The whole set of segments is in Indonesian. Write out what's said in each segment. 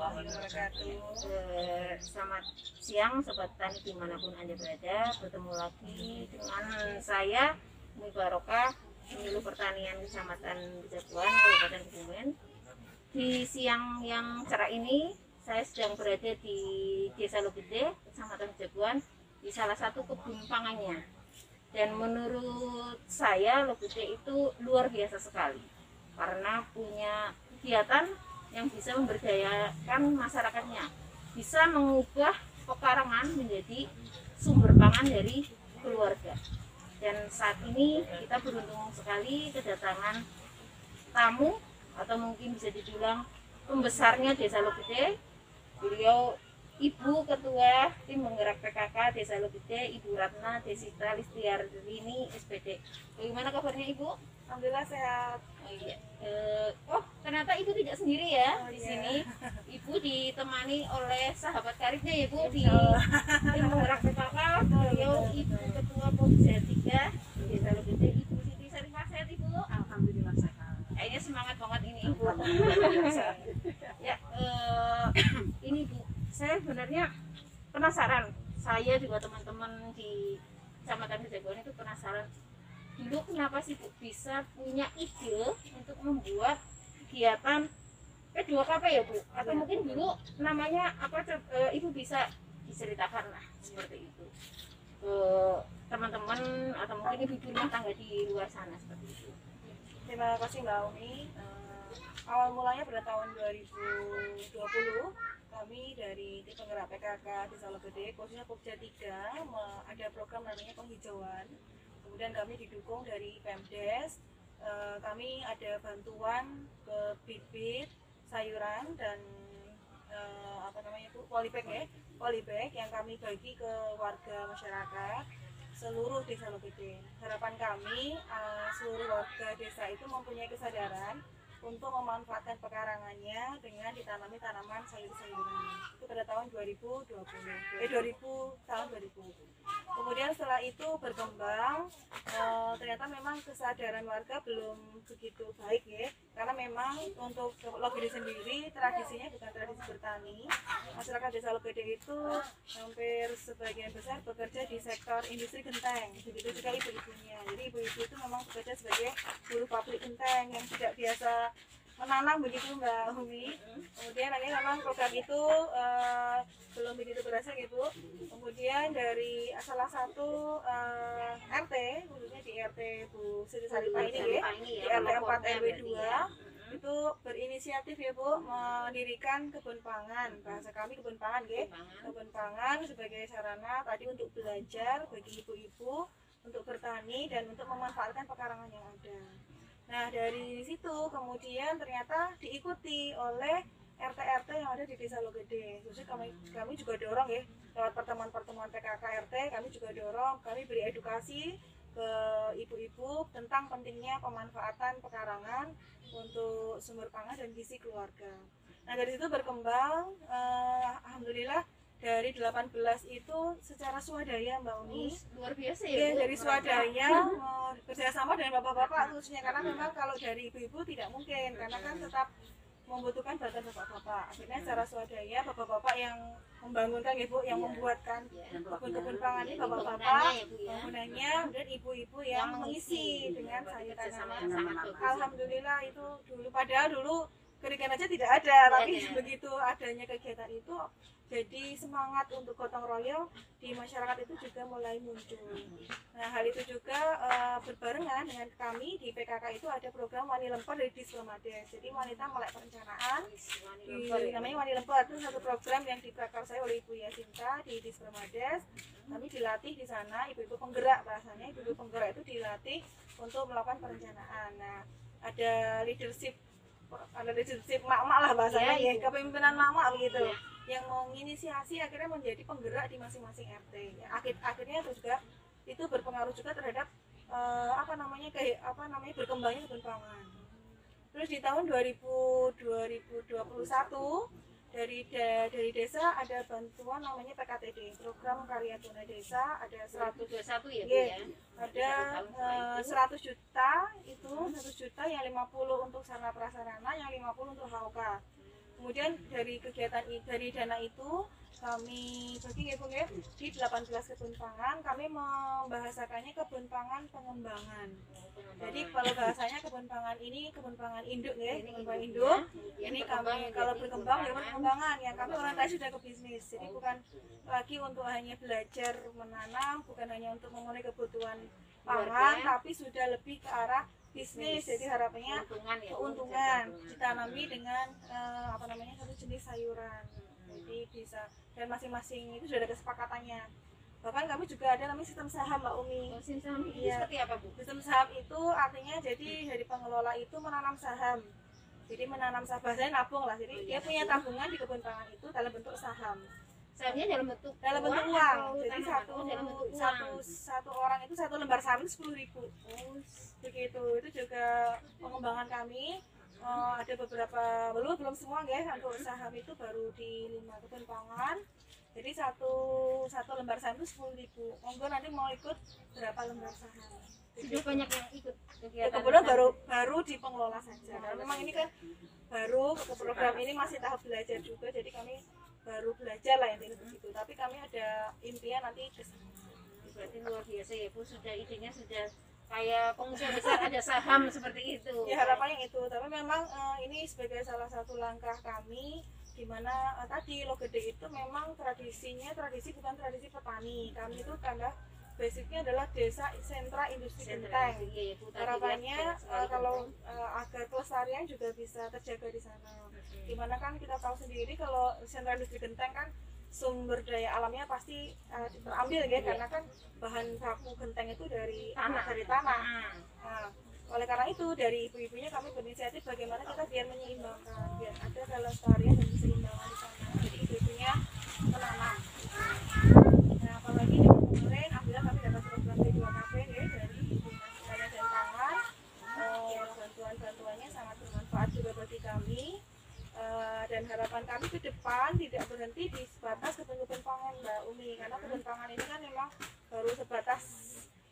Eh, Selamat siang sobat tani di mana pun anda berada. Bertemu lagi dengan saya Umi Barokah, penyuluh pertanian Kecamatan Bejaguan, Kabupaten Kebumen. Di siang yang cerah ini, saya sedang berada di Desa Lobede, Kecamatan Bejaguan, di salah satu kebun pangannya. Dan menurut saya Lobede itu luar biasa sekali karena punya kegiatan yang bisa memberdayakan masyarakatnya, bisa mengubah pekarangan menjadi sumber pangan dari keluarga. Dan saat ini kita beruntung sekali kedatangan tamu atau mungkin bisa dibilang pembesarnya Desa Lobede. Beliau Ibu Ketua Tim Penggerak PKK Desa Lobede, Ibu Ratna Desita Listiarini SPD. Bagaimana kabarnya Ibu? Alhamdulillah sehat. Oh iya. Eh, oh ternyata ibu tidak sendiri ya Oh, di iya. sini. Ibu ditemani oleh sahabat karibnya ya bu di tim penggerak PKK. Beliau ibu ketua Pomja 3 Desa Lobede, Ibu Siti Sarifah sehat ibu. Alhamdulillah sehat. Kayaknya semangat banget ini ibu. ya eh, ini bu, saya sebenarnya penasaran. Saya juga teman-teman di Kecamatan Bejagoan itu penasaran dulu kenapa sih Bu bisa punya ide untuk membuat kegiatan P2KP ya Bu? Atau Iya. mungkin dulu namanya apa eh, Ibu bisa diceritakan lah seperti itu ke teman-teman atau mungkin ibu rumah tangga di luar sana seperti itu. Terima kasih Mbak Umi. Awal mulanya pada tahun 2020 kami dari tim penggerak PKK Desa Lobede khususnya Pokja 3 me- ada program namanya penghijauan. Kemudian kami didukung dari Pemdes. Eh, kami ada bantuan ke bibit sayuran dan eh, apa namanya itu polybag ya polybag yang kami bagi ke warga masyarakat seluruh desa Lobede. Harapan kami eh, seluruh warga desa itu mempunyai kesadaran untuk memanfaatkan pekarangannya dengan ditanami tanaman sayur-sayuran. Itu pada tahun 2020. Eh 2000 tahun 2000. Kemudian setelah itu berkembang eh, ternyata memang kesadaran warga belum begitu baik ya karena memang untuk Logede sendiri tradisinya bukan tradisi bertani masyarakat desa Logede itu hampir sebagian besar bekerja di sektor industri genteng begitu juga ibu-ibunya jadi ibu-ibu itu memang bekerja sebagai buruh pabrik genteng yang tidak biasa menanam begitu Mbak Umi kemudian akhirnya memang program itu eh, belum begitu berhasil gitu. Kemudian dari salah satu eh, RT khususnya di RT Bu Siti Saripah ini ya di RT 4 melaporkan RW berarti 2 ya. itu berinisiatif ya Bu mendirikan kebun pangan. Bahasa kami kebun pangan ya. Kebun pangan sebagai sarana tadi untuk belajar bagi ibu-ibu untuk bertani dan untuk memanfaatkan pekarangan yang ada. Nah dari situ kemudian ternyata diikuti oleh RT-RT yang ada di Desa Logede. Khusus kami kami juga dorong ya lewat pertemuan-pertemuan PKK RT kami juga dorong kami beri edukasi ke ibu-ibu tentang pentingnya pemanfaatan pekarangan untuk sumber pangan dan gizi keluarga. Nah dari situ berkembang, eh, alhamdulillah dari 18 itu secara swadaya Mbak Uni. luar biasa ya Iya, Bu. dari swadaya bekerjasama dengan bapak-bapak khususnya karena memang kalau dari ibu-ibu tidak mungkin karena kan tetap membutuhkan bantuan bapak-bapak. Akhirnya secara swadaya bapak-bapak yang membangunkan ibu yang Iya. membuatkan Ya. kebun-kebun pangan ini Ini bapak-bapak bangunannya ya ya. dan ibu-ibu yang mengisi dengan sayur kerjasama tanaman. yang. Alhamdulillah itu dulu padahal dulu keringan aja tidak ada tapi begitu adanya kegiatan itu jadi semangat untuk gotong royong di masyarakat itu juga mulai muncul. Nah hal itu juga eh, berbarengan dengan kami di PKK itu ada program Wani Lempar dari Dispromades. Jadi wanita melek perencanaan di, namanya Wani Lempar itu satu program yang diprakarsai oleh Ibu Yasinta di Dispromades. Kami dilatih di sana ibu-ibu penggerak bahasanya ibu-ibu penggerak itu dilatih untuk melakukan perencanaan. Nah ada leadership ada leadership mak-mak lah bahasanya Iya, ya, Ibu. kepemimpinan mak-mak begitu Iya. Yang menginisiasi akhirnya menjadi penggerak di masing-masing RT. Ya, akhir akhirnya itu juga itu berpengaruh juga terhadap eh, apa namanya kayak apa namanya berkembangnya kebun pangan. Terus di tahun 2000 2021 dari da- dari desa ada bantuan namanya PKTD program karya tunai desa ada 100 121 ya Bu Iya. ya. ada Satu tahun eh, setelah 100 juta itu 100 juta yang 50 untuk sarana prasarana yang 50 untuk HOK kemudian dari kegiatan dari dana itu kami bagi ya ya di 18 kebun pangan kami membahasakannya kebun pangan pengembangan. Jadi kalau bahasanya kebun pangan ini kebun pangan induk ya kebun pangan induk ini kami kalau berkembang ya perkembangan yang kami orientasi sudah ke bisnis. Jadi bukan lagi untuk hanya belajar menanam bukan hanya untuk memenuhi kebutuhan pangan tapi sudah lebih ke arah bisnis jadi harapannya keuntungan ya keuntungan. ditanami dengan eh, apa namanya satu jenis sayuran. Jadi bisa dan masing-masing itu sudah ada kesepakatannya. Bahkan kami juga ada namanya sistem saham mbak Umi. Oh, sistem ini Iya. seperti apa Bu? sistem saham itu artinya jadi dari pengelola itu menanam saham. Jadi menanam saham bahasanya nabung lah. Jadi Oh, dia iya. punya tabungan di kebun pangan itu dalam bentuk saham Sahamnya dalam bentuk dalam bentuk uang. jadi satu dalam bentuk uang. satu satu orang itu satu lembar saham itu sepuluh ribu. Oh, begitu. Itu juga pengembangan kami. Eh, ada beberapa belum belum semua ya. Untuk saham itu baru di lima kebun pangan. Jadi satu satu lembar saham itu sepuluh ribu. Monggo nanti mau ikut berapa lembar saham. Sudah banyak yang ikut ya kegiatan kebetulan bersama. baru baru di pengelola saja. Karena memang ini kan baru ke program ini masih tahap belajar juga. Jadi kami baru belajar lah intinya begitu. Tapi kami ada impian nanti ke berarti luar biasa ya Bu. Sudah idenya sudah kayak pengusaha besar ada saham seperti itu. Ya harapannya itu tapi memang eh, ini sebagai salah satu langkah kami di mana eh, tadi lo gede itu memang tradisinya tradisi bukan tradisi petani. Kami itu karena basicnya adalah desa sentra industri genteng harapannya sekali kalau eh, agar pelestarian juga bisa terjaga di sana di mana kan kita tahu sendiri kalau sentra industri genteng kan sumber daya alamnya pasti eh, terambil ya karena kan bahan baku genteng itu dari tanah dari tanah Ah. Nah, oleh karena itu dari ibu-ibunya kami berinisiatif bagaimana kita biar menyeimbangkan, biar ada kelestarian dan keseimbangan di sana. Jadi ibu-ibunya menanam. Nah, apalagi kemarin, alhamdulillah kami dapat program B2KP ya dari Daya dan. Eh, bantuan-bantuannya sangat bermanfaat juga bagi kami. Eh, dan harapan kami ke depan tidak berhenti di sebatas kebun-kebun pangan Mbak Umi karena kebun pangan ini kan memang baru sebatas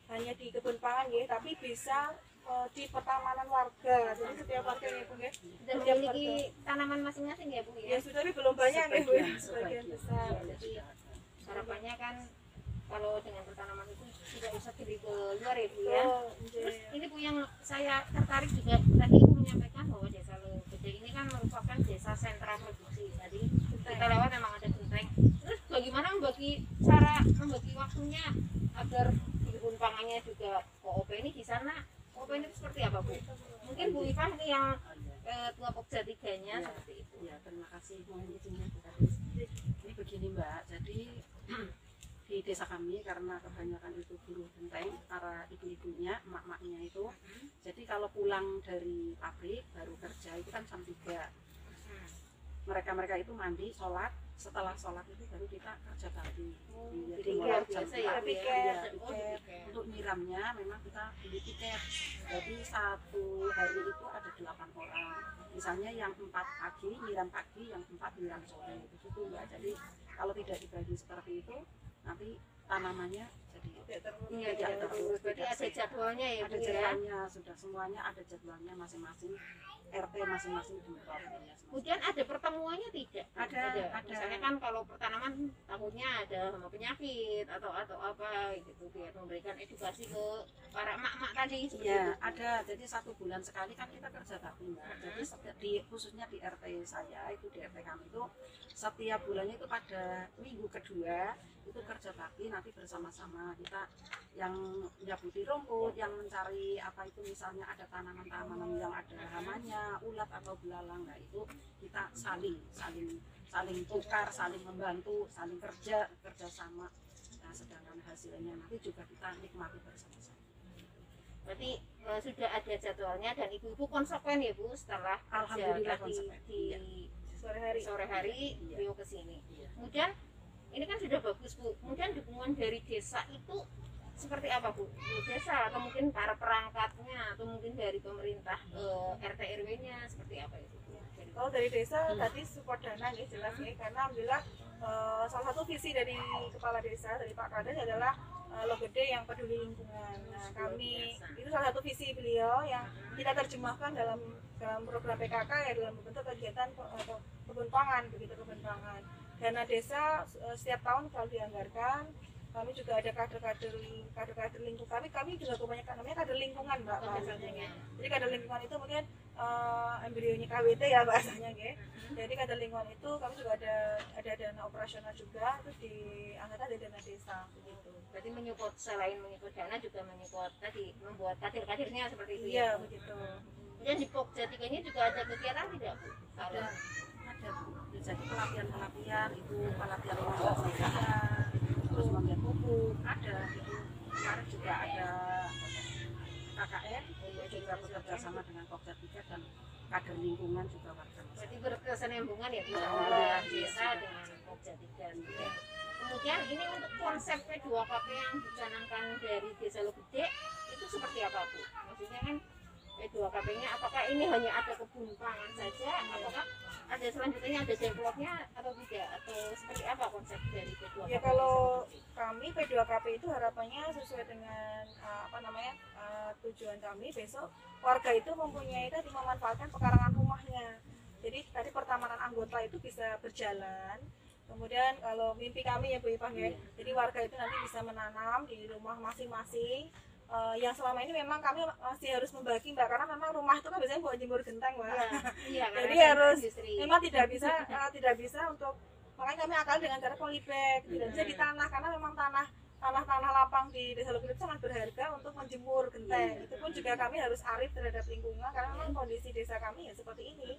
hanya di kebun pangan ya tapi bisa eh, di pertamanan warga jadi setiap warga ya Bu ya sudah memiliki tanaman masing-masing ya Bu ya ya sudah tapi belum banyak ya Bu ya Sebagian, sebagian sebagian. besar jadi harapannya kan kalau dengan pertanaman itu tidak usah beli ke luar ya Bu ya Oh, Terus iya. ini Bu yang saya tertarik juga tadi Ibu menyampaikan bahwa desa Legede ini kan merupakan desa sentra produksi. Tadi kita lewat memang ada genteng. Terus bagaimana membagi cara membagi waktunya agar kebun pangannya juga koop ini di sana koop ini seperti apa Bu? Mungkin Bu Iva ini yang eh, tua Pokja tiganya Iya. seperti itu. Ya, terima kasih Bu. Ini begini Mbak, jadi di desa kami karena kebanyakan itu buruh genteng para ibu-ibunya, emak-emaknya itu. Jadi kalau pulang dari pabrik baru kerja itu kan jam 3. Mereka-mereka itu mandi, sholat, setelah sholat itu baru kita kerja bakti. Iya, Jadi luar jam ya tiket, ya. Oh, di tiket. Untuk nyiramnya memang kita beli tiket. Jadi satu hari itu ada delapan orang. Misalnya yang empat pagi nyiram pagi, yang empat nyiram sore. Begitu mbak. Jadi kalau tidak dibagi seperti itu, tanamannya jadi Tidak Iya, Tidak terus. Berarti tidak ada jadwalnya ya ada ya. jadwalnya sudah semuanya ada jadwalnya masing-masing RT masing-masing di ya, Kemudian ada pertemuannya tidak? Ada, ada. Misalnya kan kalau pertanaman takutnya ada hama penyakit atau atau apa gitu biar memberikan edukasi ke para emak-emak tadi Iya, ada. Jadi satu bulan sekali kan kita kerja bakti, Mbak. Jadi setiap- di khususnya di RT saya itu di RT kami itu setiap bulannya itu pada minggu kedua itu kerja bakti nanti bersama-sama kita yang nyabuti rumput, yang mencari apa itu misalnya ada tanaman-tanaman yang ada hamanya, ulat atau belalang, nah itu kita saling saling saling tukar, saling membantu, saling kerja kerja sama. Nah, sedangkan hasilnya nanti juga kita nikmati bersama-sama. Berarti eh, sudah ada jadwalnya dan ibu-ibu konsekuen ya Bu setelah Alhamdulillah konsekuen. di sore hari sore hari Iya. beliau ke sini. Iya. Kemudian ini kan sudah bagus Bu. Kemudian dukungan dari desa itu seperti apa bu desa atau mungkin para perangkatnya atau mungkin dari pemerintah eh, RT RW-nya seperti apa itu Kalau dari desa tadi support dana nih jelas nih karena alhamdulillah eh, salah satu visi dari kepala desa dari Pak Kades adalah eh, lo gede yang peduli lingkungan. Nah kami itu salah satu visi beliau yang kita terjemahkan dalam dalam program PKK ya dalam bentuk kegiatan atau kebun pangan begitu kebun pangan. Dana desa setiap tahun selalu dianggarkan. Kami juga ada kader-kader kader-kader lingkungan kami kami juga kebanyakan namanya kader lingkungan mbak bahasanya. Jadi kader lingkungan itu mungkin eh, embrionya KWT ya bahasanya gitu. Jadi kader lingkungan itu kami juga ada ada dana operasional juga itu di angkatan dari dana desa begitu. berarti menyupport selain menyupport dana juga menyupport tadi membuat kader-kadernya seperti itu Iya ya begitu. kemudian di Pokja tiga ini juga ada kegiatan tidak bu ada ada Bu. jadi pelatihan pelatihan itu pelatihan olahraga terus membuat pupuk ada itu kemarin juga ada KKN juga bekerja sama dengan Pokja Tiga dan kader lingkungan juga warga berarti berkesinambungan ya antara iya. desa dengan Pokja tiga ya. kemudian ini untuk konsep P2KP yang dicanangkan dari desa Lugede itu seperti apa bu maksudnya kan P2KP-nya apakah ini hanya ada kebun pangan saja apakah ada selanjutnya ada demploknya atau tidak atau seperti apa konsep dari P2KP Ya kalau kami P2KP itu harapannya sesuai dengan uh, apa namanya uh, tujuan kami besok warga itu mempunyai tadi memanfaatkan pekarangan rumahnya. Jadi tadi pertamanan anggota itu bisa berjalan. Kemudian kalau mimpi kami ya Bu Ipang ya, jadi warga itu nanti bisa menanam di rumah masing-masing. Uh, yang selama ini memang kami masih harus membagi mbak karena memang rumah itu kan biasanya buat jemur genteng mbak. Iya, iya, Jadi harus industri. memang tidak bisa eh, tidak bisa untuk makanya kami akal dengan cara polybag tidak bisa di tanah karena memang tanah tanah-tanah lapang di desa Lubuk itu sangat berharga untuk menjemur genteng. Itu pun juga kami harus arif terhadap lingkungan karena memang kondisi desa kami ya seperti ini.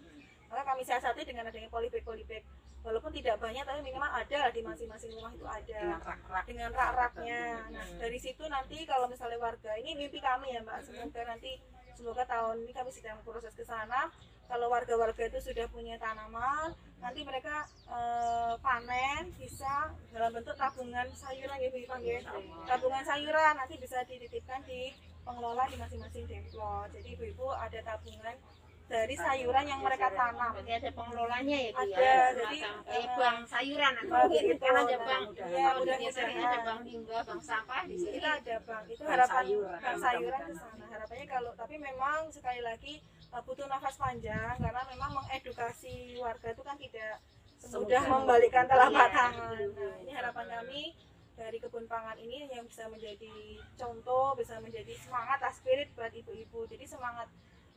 Maka kami siasati dengan adanya polybag polybag walaupun tidak banyak tapi minimal ada di masing-masing rumah itu ada dengan rak-rak dengan rak-raknya. Nah, dari situ nanti kalau misalnya warga ini mimpi kami ya Mbak, semoga nanti semoga tahun ini kami sedang proses ke sana. Kalau warga-warga itu sudah punya tanaman, nanti mereka eh, panen bisa dalam bentuk tabungan sayuran ya Bu Ipang ya. Tabungan sayuran nanti bisa dititipkan di pengelola di masing-masing demplot. Jadi ibu-ibu ada tabungan dari sayuran yang mereka tanam. Berarti ada pengelolanya ya Bu Ada, ya. jadi, eh, bank sayuran atau mungkin gitu, kan ada bank. mudah- Kalau di desa ini ada bank limbah, bank sampah di sini. kita ada bank itu harapan bank sayuran ke sana harapannya kalau tapi memang sekali lagi uh, butuh nafas panjang karena memang mengedukasi warga itu kan tidak Semudah. membalikan telapak Iya. tangan nah ini harapan kami dari kebun pangan ini yang bisa menjadi contoh bisa menjadi semangat spirit buat ibu-ibu jadi semangat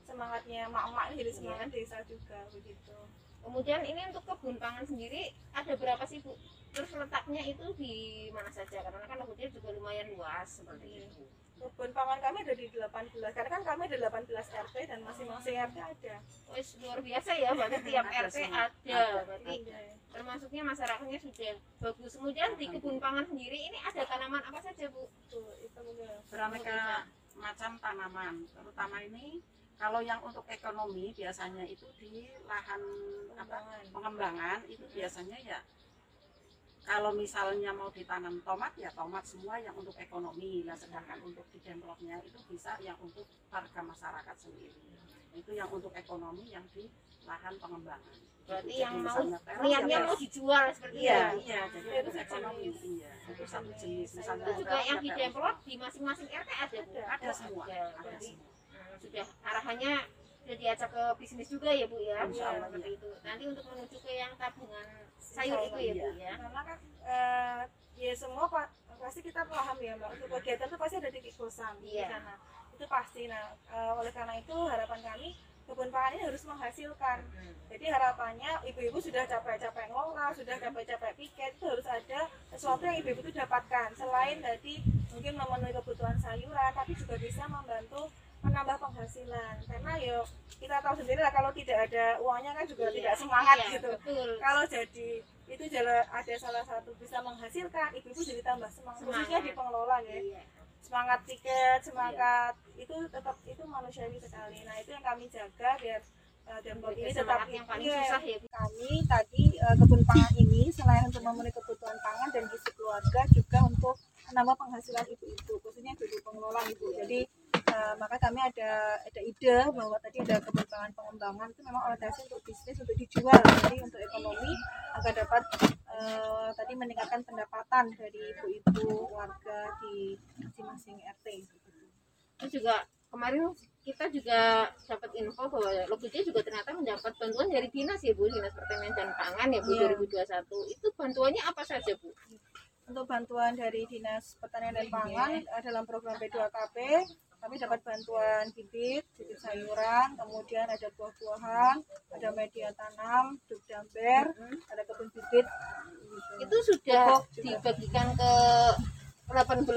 semangatnya mak-mak jadi semangat desa juga begitu Kemudian ini untuk kebun pangan sendiri ada berapa sih Bu? Terus letaknya itu di mana saja? Karena kan Lugede juga lumayan luas seperti itu. kebun pangan kami ada di 18 karena kan kami ada 18 RT dan masing-masing RT ada Wes luar biasa ya, berarti tiap Ada RT semua. ada. Berarti Ada. termasuknya masyarakatnya sudah bagus. Kemudian di kebun pangan sendiri ini ada tanaman apa saja Bu? Tuh, itu mungkin beraneka macam tanaman terutama ini kalau yang untuk ekonomi biasanya itu di lahan apa pengembangan pengembangan itu biasanya ya kalau misalnya mau ditanam tomat ya tomat semua yang untuk ekonomi nah sedangkan untuk di demploknya itu bisa yang untuk warga masyarakat sendiri itu yang untuk ekonomi yang di lahan pengembangan Berarti Jadi yang mau niatnya ya mau dijual seperti iya itu. iya jadi Itu ekonomi jenis. iya itu satu jenis misalnya Itu juga yang ya di demplot di masing-masing RT ada. Ada. ada semua Ada. ada semua sudah arahannya sudah diajak ke bisnis juga ya bu ya? Insya Allah, seperti iya. itu. Nanti untuk menuju ke yang tabungan sayur itu ya bu ya? Karena kan eh, ya semua pak pasti kita paham ya mbak. Untuk kegiatan itu pasti ada titik bosan di Iya. sana. Itu pasti. Nah eh, oleh karena itu harapan kami kebun pangan ini harus menghasilkan. Hmm. jadi harapannya ibu-ibu sudah capek-capek ngelola sudah capek-capek piket itu harus ada sesuatu yang ibu-ibu itu dapatkan. Selain tadi mungkin memenuhi kebutuhan sayuran tapi juga bisa membantu menambah penghasilan. Karena yo kita tahu sendiri lah kalau tidak ada uangnya kan juga Iya, tidak semangat iya, gitu. betul. Kalau jadi itu jalan ada salah satu bisa menghasilkan ibu-ibu jadi tambah semangat, Semangat. khususnya di pengelola ya. Iya. semangat tiket semangat itu tetap itu manusiawi sekali. Nah itu yang kami jaga biar dan buat ini tetap yang paling iya, susah ya kami tadi eh, kebun pangan ini selain untuk memenuhi kebutuhan pangan dan gizi keluarga juga untuk menambah penghasilan ibu-ibu khususnya ibu pengelola ibu. Jadi eh, maka kami ada ada ide bahwa tadi ada kebun pangan pengembangan itu memang orientasi untuk bisnis untuk dijual jadi untuk ekonomi agar dapat eh, tadi meningkatkan pendapatan dari ibu-ibu warga di masing-masing RT Terus juga kemarin kita juga dapat info bahwa Logitech juga ternyata mendapat bantuan dari dinas ya Bu, Dinas Pertanian dan Pangan ya Bu Iya. 2021. Itu bantuannya apa saja Bu? untuk bantuan dari Dinas Pertanian dan Pangan dalam program P2KP kami dapat bantuan bibit, bibit sayuran, kemudian ada buah-buahan, ada media tanam, duk damber, ada kebun bibit. Itu sudah dibagikan ke 18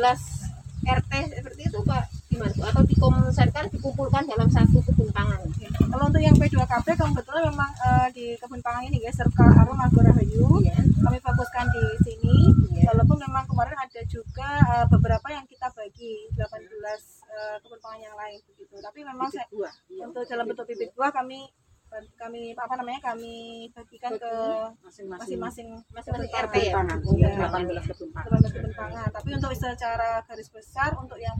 RT seperti itu Pak gimana? Atau dikomunisasikan dikumpulkan dalam satu kebun pangan? Kalau untuk yang P2KP kebetulan memang eh, di kebun pangan ini ya Serka Arum Agora Hayu Iya. kami fokuskan di sini Iya. walaupun memang kemarin ada juga eh, beberapa yang kita bagi 18 eh, kebun pangan yang lain begitu tapi memang saya, buah iya. untuk dalam buah kami kami apa namanya kami bagikan ke masing-masing masing-masing RT ya? Iya. 18 kebun pangan Kebun- kebun pangan tapi untuk secara garis besar untuk yang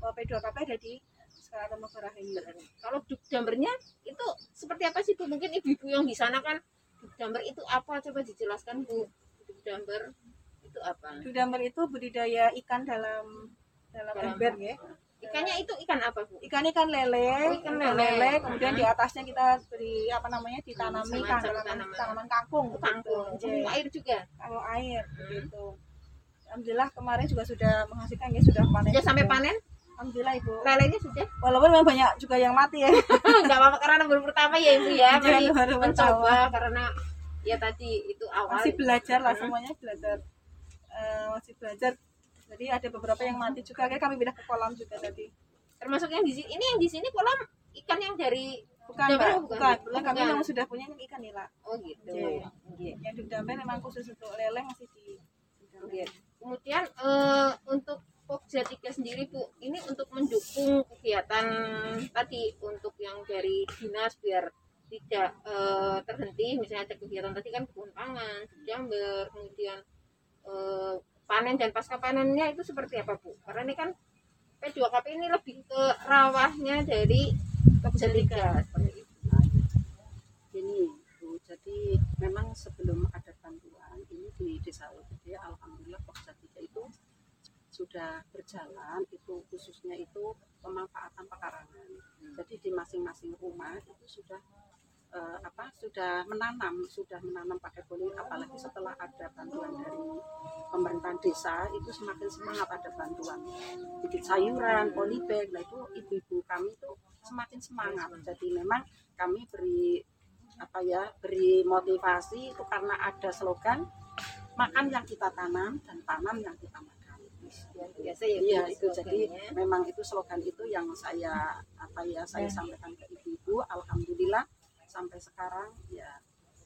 eh, P2KP ada di sekarang Rahayu Kalau duk dambernya itu seperti apa sih Bu? Mungkin ibu-ibu yang di sana kan duk damber itu apa? Coba dijelaskan Bu. Duk damber itu apa? Dudamber itu budidaya ikan dalam dalam Dalam- ember ya Ikannya itu ikan apa Bu? ikan ikan lele, Oh, ikan lele. kemudian di atasnya kita beri apa namanya ditanami Semacam kan tanaman tanaman. kangkung, Oh, kangkung. begitu. Untuk air juga. Kalau air Hmm. begitu. Alhamdulillah kemarin juga sudah menghasilkan ya sudah panen. Sudah sampai panen? Alhamdulillah ibu. Lelenya sudah? Walaupun memang banyak juga yang mati ya. Enggak apa-apa karena baru pertama ya Ibu ya. Jangan Masih baru mencoba karena ya tadi itu awal. Masih belajar lah Hmm. semuanya belajar. Eh, masih belajar. Jadi ada beberapa yang mati juga. Kayak kami pindah ke kolam juga tadi. Termasuk yang di sini. Ini yang di sini kolam ikan yang dari Bukan, Mbak. bukan? bukan. Bukan. Kami memang sudah punya ikan nila. Oh gitu. Iya. Iya. Yang dudamber memang khusus untuk lele masih di Oke. Kemudian eh, untuk Pokja 3 sendiri Bu, ini untuk mendukung kegiatan tadi untuk yang dari dinas biar tidak eh, terhenti misalnya ada kegiatan tadi kan kebun pangan, jamber, kemudian eh, panen dan pasca panennya itu seperti apa Bu? Karena ini kan P2KP ini lebih ke rawahnya dari 3 seperti itu. ini Bu, jadi memang sebelum ada bantuan ini di desa Logede alhamdulillah Pokja 3 itu sudah berjalan itu khususnya itu pemanfaatan pekarangan jadi di masing-masing rumah itu sudah sudah menanam sudah menanam pakai poli apalagi setelah ada bantuan dari pemerintahan desa itu semakin semangat ada bantuan. Bibit sayuran polybag nah itu ibu-ibu kami itu semakin semangat. Jadi memang kami beri apa ya beri motivasi itu karena ada slogan makan yang kita tanam dan tanam yang kita makan. Biasa ya Iya itu. jadi memang itu slogan itu yang saya apa ya saya sampaikan ke ibu-ibu. Alhamdulillah sampai sekarang ya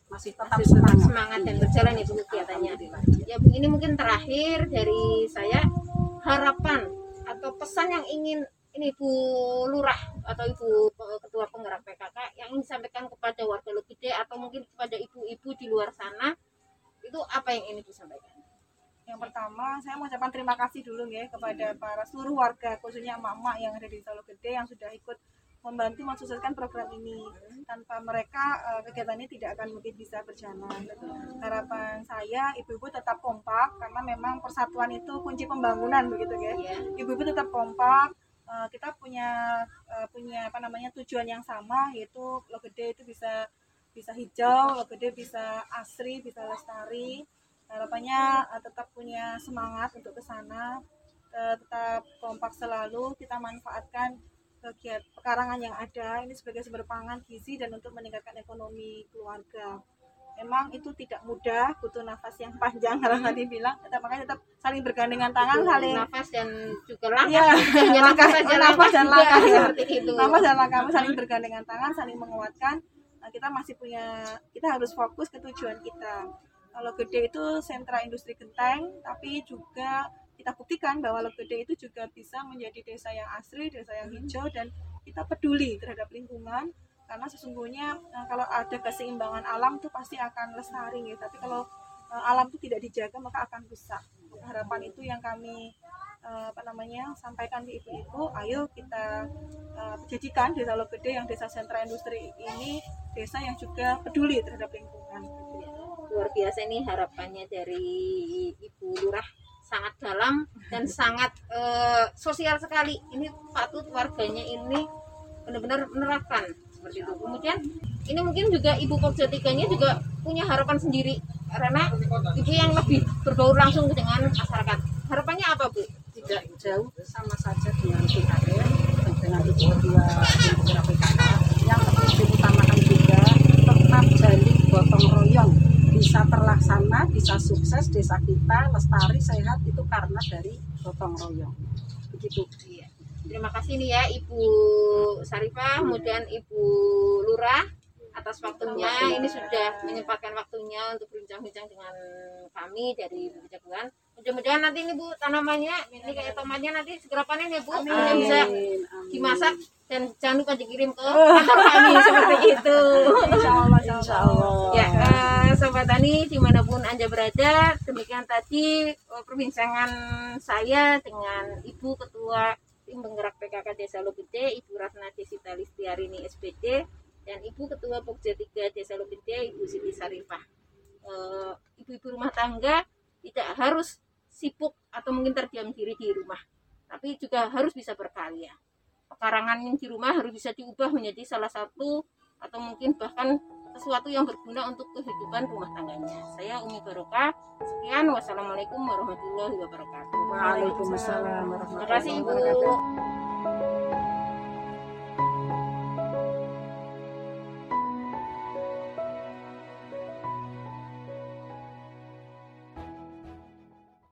masih tetap Masih semangat, semangat dan berjalan ya, Bu, kegiatannya. Iya. Ya Bu, ini mungkin terakhir dari saya harapan atau pesan yang ingin ini Bu Lurah atau Ibu Ketua Penggerak PKK yang ingin disampaikan kepada warga Logide atau mungkin kepada ibu-ibu di luar sana itu apa yang ingin disampaikan? Yang pertama, saya mengucapkan terima kasih dulu ya kepada para seluruh warga, khususnya emak-emak yang ada di Solo Gede yang sudah ikut membantu mensukseskan program ini. Tanpa mereka, eh, kegiatan ini tidak akan mungkin bisa berjalan. Harapan saya, ibu-ibu tetap kompak, karena memang persatuan itu kunci pembangunan begitu ya. Ya. Ibu-ibu tetap kompak, eh, kita punya eh, punya apa namanya tujuan yang sama, yaitu Logede itu bisa bisa hijau, Logede bisa asri, bisa lestari harapannya tetap punya semangat untuk ke sana tetap kompak selalu kita manfaatkan kegiatan pekarangan yang ada ini sebagai sumber pangan gizi dan untuk meningkatkan ekonomi keluarga. Memang itu tidak mudah butuh nafas yang panjang kalau tadi bilang. Tetap makanya tetap saling bergandengan tangan saling nafas dan juga langkah. Iya, hanya langkah- nafas saja nafas dan langkah, iya. seperti itu. Nafas dan langkah saling bergandengan tangan saling menguatkan. Nah, kita masih punya kita harus fokus ke tujuan kita. Kalau gede itu sentra industri genteng tapi juga kita buktikan bahwa Logede itu juga bisa menjadi desa yang asri, desa yang hijau dan kita peduli terhadap lingkungan. Karena sesungguhnya eh, kalau ada keseimbangan alam itu pasti akan lestari ya. tapi kalau eh, alam itu tidak dijaga maka akan rusak. Harapan itu yang kami eh, apa namanya sampaikan ke ibu-ibu ayo kita eh, jadikan desa Logede yang desa sentra industri ini desa yang juga peduli terhadap lingkungan. Luar biasa ini harapannya dari Ibu Lurah sangat dalam dan sangat eh, sosial sekali. Ini patut warganya ini benar-benar menerapkan seperti itu. Kemudian ini mungkin juga Ibu Pokja tiganya juga punya harapan sendiri karena ibu yang lebih berbaur langsung dengan masyarakat. Harapannya apa Bu? tidak jauh sama saja dengan PKR dan dengan ibu ibu kedua PKK yang lebih diutamakan juga tetap jalin gotong royong bisa bisa sukses desa kita lestari sehat itu karena dari gotong royong begitu Iya. Terima kasih nih ya Ibu Sarifah, kemudian Ibu Lurah atas waktunya. Ini sudah menyempatkan waktunya untuk berbincang-bincang dengan kami dari Jagoan. Mudah-mudahan nanti ini Bu tanamannya, ini kayak tomatnya nanti segera panen ya Bu. Bisa amin. dimasak dan jangan lupa dikirim ke kantor kami seperti itu. Insya Allah, Insya Allah. Ya, eh, Sobat Tani di mana pun Anda berada, demikian tadi eh, perbincangan saya dengan Ibu Ketua Tim Penggerak PKK Desa Lobede, Ibu Ratna Desita Listiarini SPD, dan Ibu Ketua Pokja 3 Desa Lobede, Ibu Siti Sarifah. Eh, Ibu-ibu rumah tangga tidak harus sibuk atau mungkin terdiam diri di rumah, tapi juga harus bisa berkarya. Pekarangan yang di rumah harus bisa diubah menjadi salah satu atau mungkin bahkan sesuatu yang berguna untuk kehidupan rumah tangganya. Saya Umi Barokah. Sekian, wassalamualaikum warahmatullahi wabarakatuh. Waalaikumsalam Terima warahmatullahi kasih Ibu. wabarakatuh.